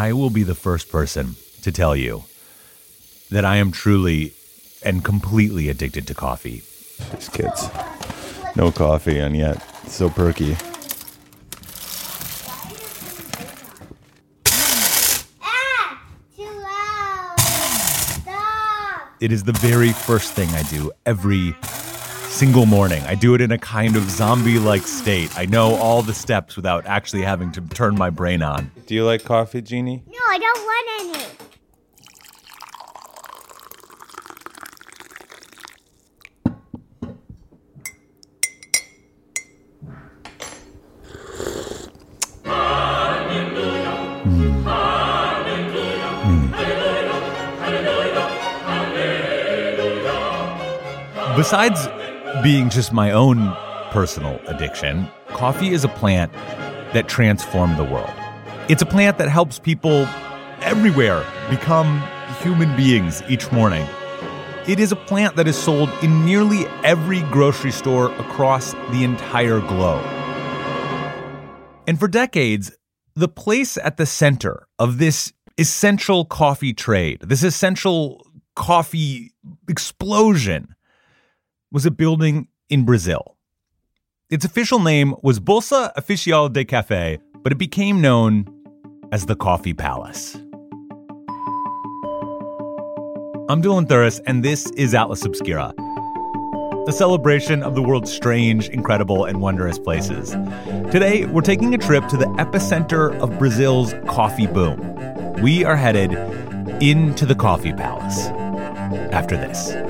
I will be the first person to tell you that I am truly and completely addicted to coffee. These kids. No coffee, and yet so perky. Ah! Too loud! Stop! It is the very first thing I do every single morning. I do it in a kind of zombie like state. I know all the steps without actually having to turn my brain on. Do you like coffee, Jeannie? No, I don't want any. Besides being just my own personal addiction, coffee is a plant that transformed the world. It's a plant that helps people everywhere become human beings each morning. It is a plant that is sold in nearly every grocery store across the entire globe. And for decades, the place at the center of this essential coffee trade, this essential coffee explosion, was a building in Brazil. Its official name was Bolsa Oficial de Café, but it became known as the Coffee Palace. I'm Dylan Thuras, and this is Atlas Obscura, the celebration of the world's strange, incredible, and wondrous places. Today, we're taking a trip to the epicenter of Brazil's coffee boom. We are headed into the Coffee Palace after this.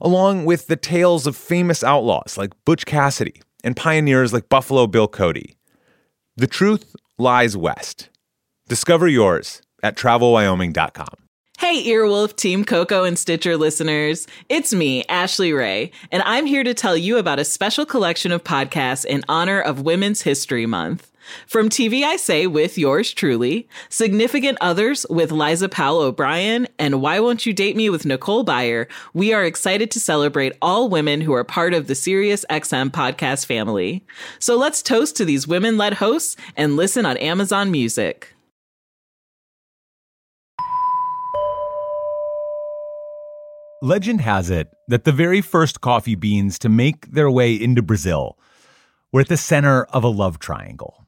along with the tales of famous outlaws like Butch Cassidy and pioneers like Buffalo Bill Cody. The truth lies west. Discover yours at travelwyoming.com. Hey, Earwolf, Team Coco, and Stitcher listeners. It's me, Ashley Ray, and I'm here to tell you about a special collection of podcasts in honor of Women's History Month. From TV I Say with yours truly, Significant Others with Liza Powell O'Brien, and Why Won't You Date Me with Nicole Byer, we are excited to celebrate all women who are part of the Sirius XM podcast family. So let's toast to these women led hosts and listen on Amazon Music. Legend has it that the very first coffee beans to make their way into Brazil were at the center of a love triangle.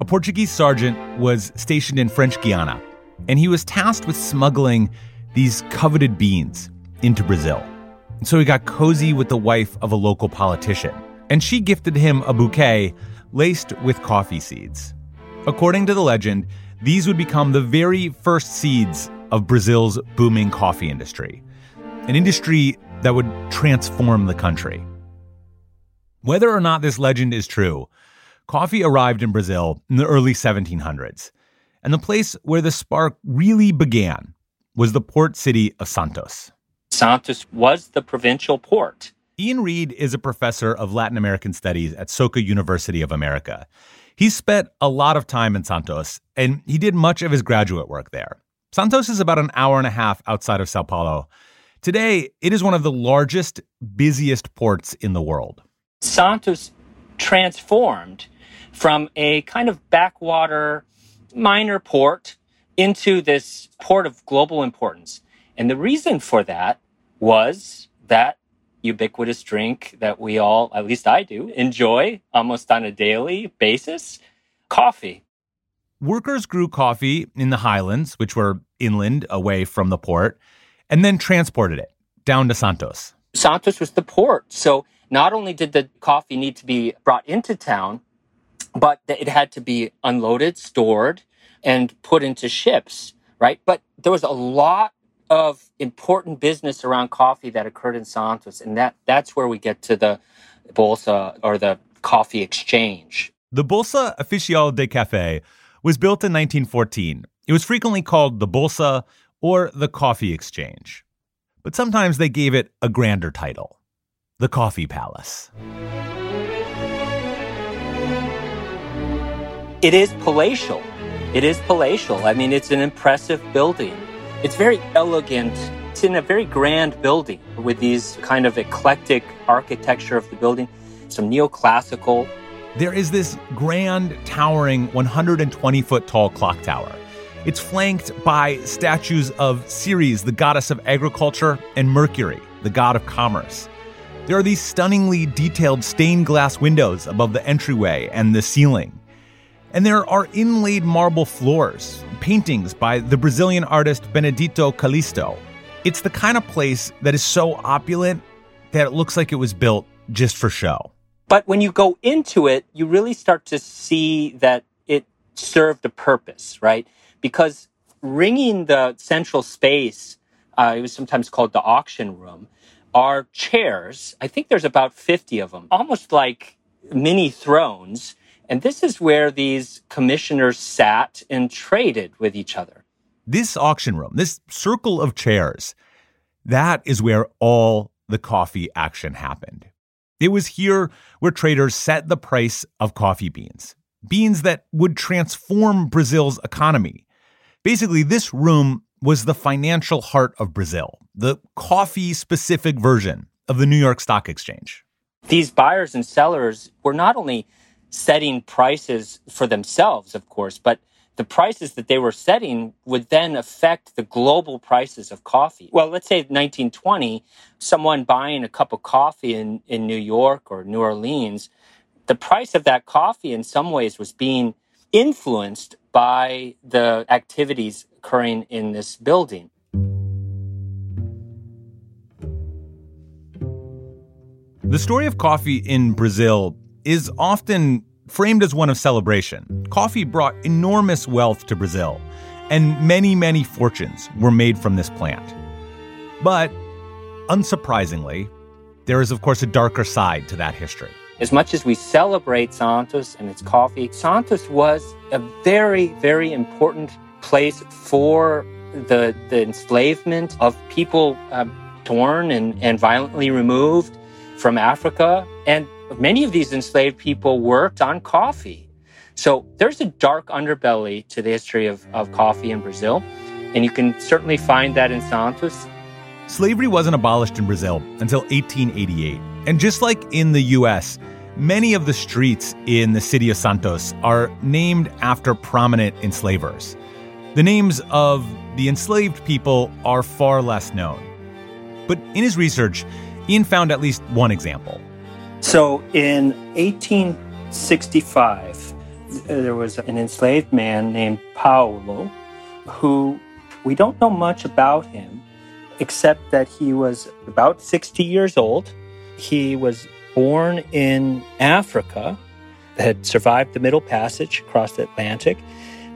A Portuguese sergeant was stationed in French Guiana, and he was tasked with smuggling these coveted beans into Brazil. So he got cozy with the wife of a local politician, and she gifted him a bouquet laced with coffee seeds. According to the legend, these would become the very first seeds of Brazil's booming coffee industry, an industry that would transform the country. Whether or not this legend is true, coffee arrived in Brazil in the early 1700s, and the place where the spark really began was the port city of Santos. Santos was the provincial port. Ian Read is a professor of Latin American studies at Soka University of America. He spent a lot of time in Santos, and he did much of his graduate work there. Santos is about an hour and a half outside of Sao Paulo. Today, it is one of the largest, busiest ports in the world. Santos transformed from a kind of backwater minor port into this port of global importance. And the reason for that was that ubiquitous drink that we all, at least I do, enjoy almost on a daily basis coffee. Workers grew coffee in the highlands, which were inland away from the port, and then transported it down to Santos. Santos was the port. So not only did the coffee need to be brought into town, but it had to be unloaded, stored, and put into ships, right? But there was a lot of important business around coffee that occurred in Santos, and that that's where we get to the bolsa or the coffee exchange. The Bolsa Oficial de Café was built in 1914. It was frequently called the Bolsa or the Coffee Exchange. But sometimes they gave it a grander title the Coffee Palace. It is palatial. It is palatial. I mean, it's an impressive building. It's very elegant. It's in a very grand building with these kind of eclectic architecture of the building, some neoclassical. There is this grand, towering, 120 foot tall clock tower. It's flanked by statues of Ceres, the goddess of agriculture, and Mercury, the god of commerce. There are these stunningly detailed stained glass windows above the entryway and the ceiling. And there are inlaid marble floors, paintings by the Brazilian artist Benedito Calixto. It's the kind of place that is so opulent that it looks like it was built just for show. But when you go into it, you really start to see that it served a purpose, right? Because ringing the central space, uh, it was sometimes called the auction room, are chairs. I think there's about 50 of them, almost like mini thrones. And this is where these commissioners sat and traded with each other. This auction room, this circle of chairs, that is where all the coffee action happened. It was here where traders set the price of coffee beans, beans that would transform Brazil's economy. Basically, this room was the financial heart of Brazil, the coffee specific version of the New York Stock Exchange. These buyers and sellers were not only setting prices for themselves, of course, but the prices that they were setting would then affect the global prices of coffee. Well, let's say 1920, someone buying a cup of coffee in, in New York or New Orleans, the price of that coffee in some ways was being influenced by the activities occurring in this building. The story of coffee in Brazil is often framed as one of celebration. Coffee brought enormous wealth to Brazil, and many, many fortunes were made from this plant. But, unsurprisingly, there is, of course, a darker side to that history. As much as we celebrate Santos and its coffee, Santos was a very, very important place for the, the enslavement of people uh, torn and, and violently removed from Africa. And many of these enslaved people worked on coffee. So there's a dark underbelly to the history of, of coffee in Brazil. And you can certainly find that in Santos. Slavery wasn't abolished in Brazil until 1888. And just like in the US, many of the streets in the city of Santos are named after prominent enslavers. The names of the enslaved people are far less known. But in his research, Ian found at least one example. So in 1865, there was an enslaved man named Paulo who we don't know much about him except that he was about 60 years old. He was born in Africa, had survived the Middle Passage across the Atlantic.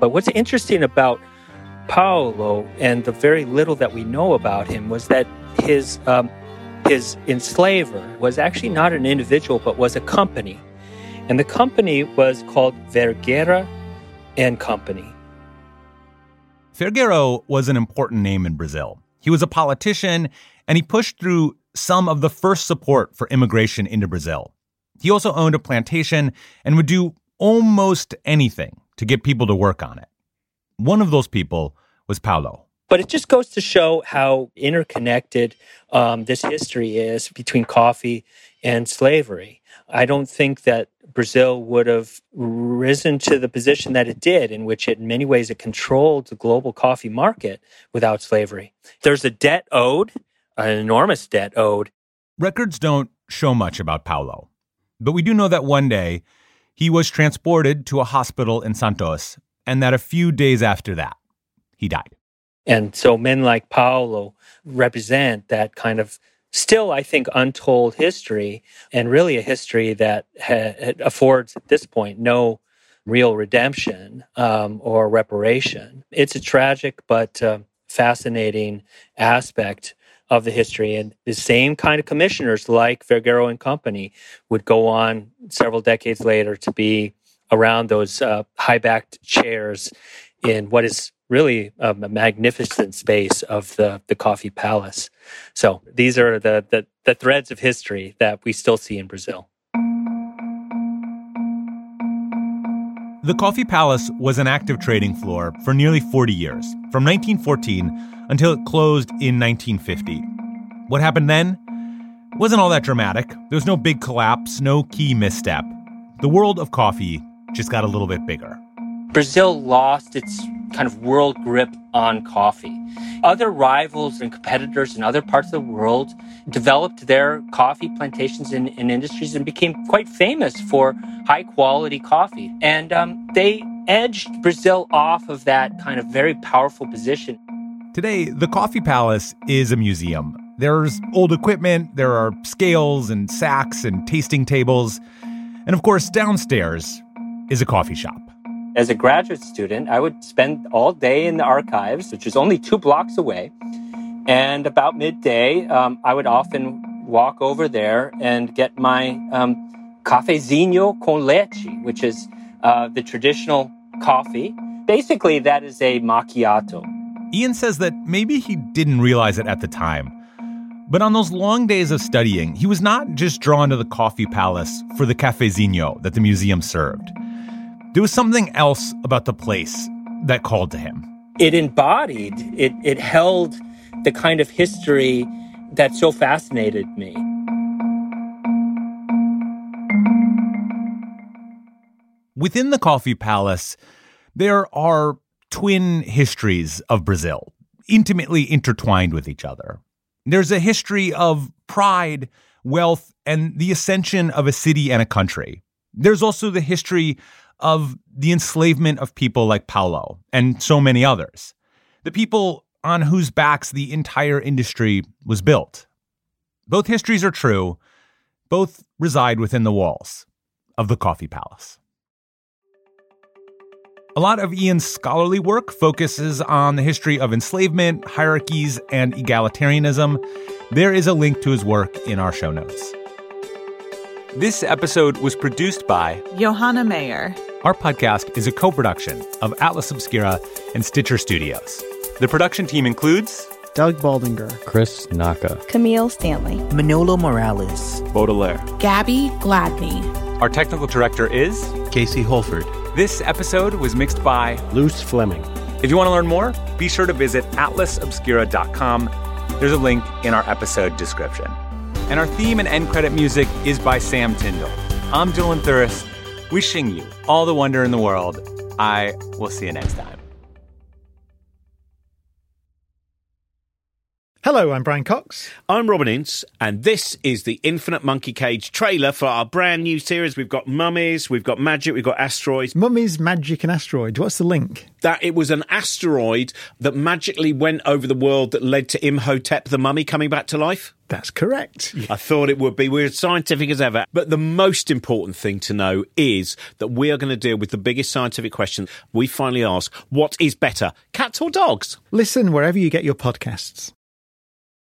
But what's interesting about Paulo and the very little that we know about him was that his um, his enslaver was actually not an individual, but was a company. And the company was called Vergueiro and Company. Vergueiro was an important name in Brazil. He was a politician and he pushed through some of the first support for immigration into Brazil. He also owned a plantation and would do almost anything to get people to work on it. One of those people was Paulo. But it just goes to show how interconnected um, this history is between coffee and slavery. I don't think that Brazil would have risen to the position that it did, in which it, in many ways it controlled the global coffee market without slavery. There's a debt owed, an enormous debt owed. Records don't show much about Paulo, but we do know that one day he was transported to a hospital in Santos, and that a few days after that, he died. And so men like Paulo represent that kind of still, I think, untold history and really a history that ha- affords at this point no real redemption um, or reparation. It's a tragic but uh, fascinating aspect of the history. And the same kind of commissioners like Vergueiro and Company would go on several decades later to be around those uh, high backed chairs in what is really a magnificent space of the, the coffee palace. So these are the, the, the threads of history that we still see in Brazil. The Coffee Palace was an active trading floor for nearly 40 years, from 1914 until it closed in 1950. What happened then? wasn't all that dramatic. There was no big collapse, no key misstep. The world of coffee just got a little bit bigger. Brazil lost its kind of world grip on coffee. Other rivals and competitors in other parts of the world developed their coffee plantations and, industries and became quite famous for high quality coffee. And um, they edged Brazil off of that kind of very powerful position. Today, the Coffee Palace is a museum. There's old equipment, there are scales and sacks and tasting tables. And of course, downstairs is a coffee shop. As a graduate student, I would spend all day in the archives, which is only two blocks away. And about midday, um, I would often walk over there and get my um, cafezinho con leche, which is uh, the traditional coffee. Basically, that is a macchiato. Ian says that maybe he didn't realize it at the time. But on those long days of studying, he was not just drawn to the coffee palace for the cafezinho that the museum served. There was something else about the place that called to him. It embodied, it, it held the kind of history that so fascinated me. Within the Coffee Palace, there are twin histories of Brazil, intimately intertwined with each other. There's a history of pride, wealth, and the ascension of a city and a country. There's also the history of the enslavement of people like Paulo and so many others, the people on whose backs the entire industry was built. Both histories are true, both reside within the walls of the Coffee Palace. A lot of Ian's scholarly work focuses on the history of enslavement, hierarchies, and egalitarianism. There is a link to his work in our show notes. This episode was produced by Johanna Mayer. Our podcast is a co production of Atlas Obscura and Stitcher Studios. The production team includes Doug Baldinger, Chris Naka, Camille Stanley, Manolo Morales, Baudelaire, Gabby Gladney. Our technical director is Casey Holford, This episode was mixed by Luce Fleming. If you want to learn more, be sure to visit atlasobscura.com. There's a link in our episode description. And our theme and end credit music is by Sam Tindall. I'm Dylan Thuras, wishing you all the wonder in the world. I will see you next time. Hello, I'm Brian Cox. I'm Robin Ince, and this is the Infinite Monkey Cage trailer for our brand new series. We've got mummies, we've got magic, we've got asteroids. Mummies, Magic, and Asteroids. What's the link? That it was an asteroid that magically went over the world that led to Imhotep the mummy coming back to life. That's correct. I thought it would be. We're as scientific as ever. But the most important thing to know is that we are going to deal with the biggest scientific question. We finally ask, what is better, cats or dogs? Listen wherever you get your podcasts.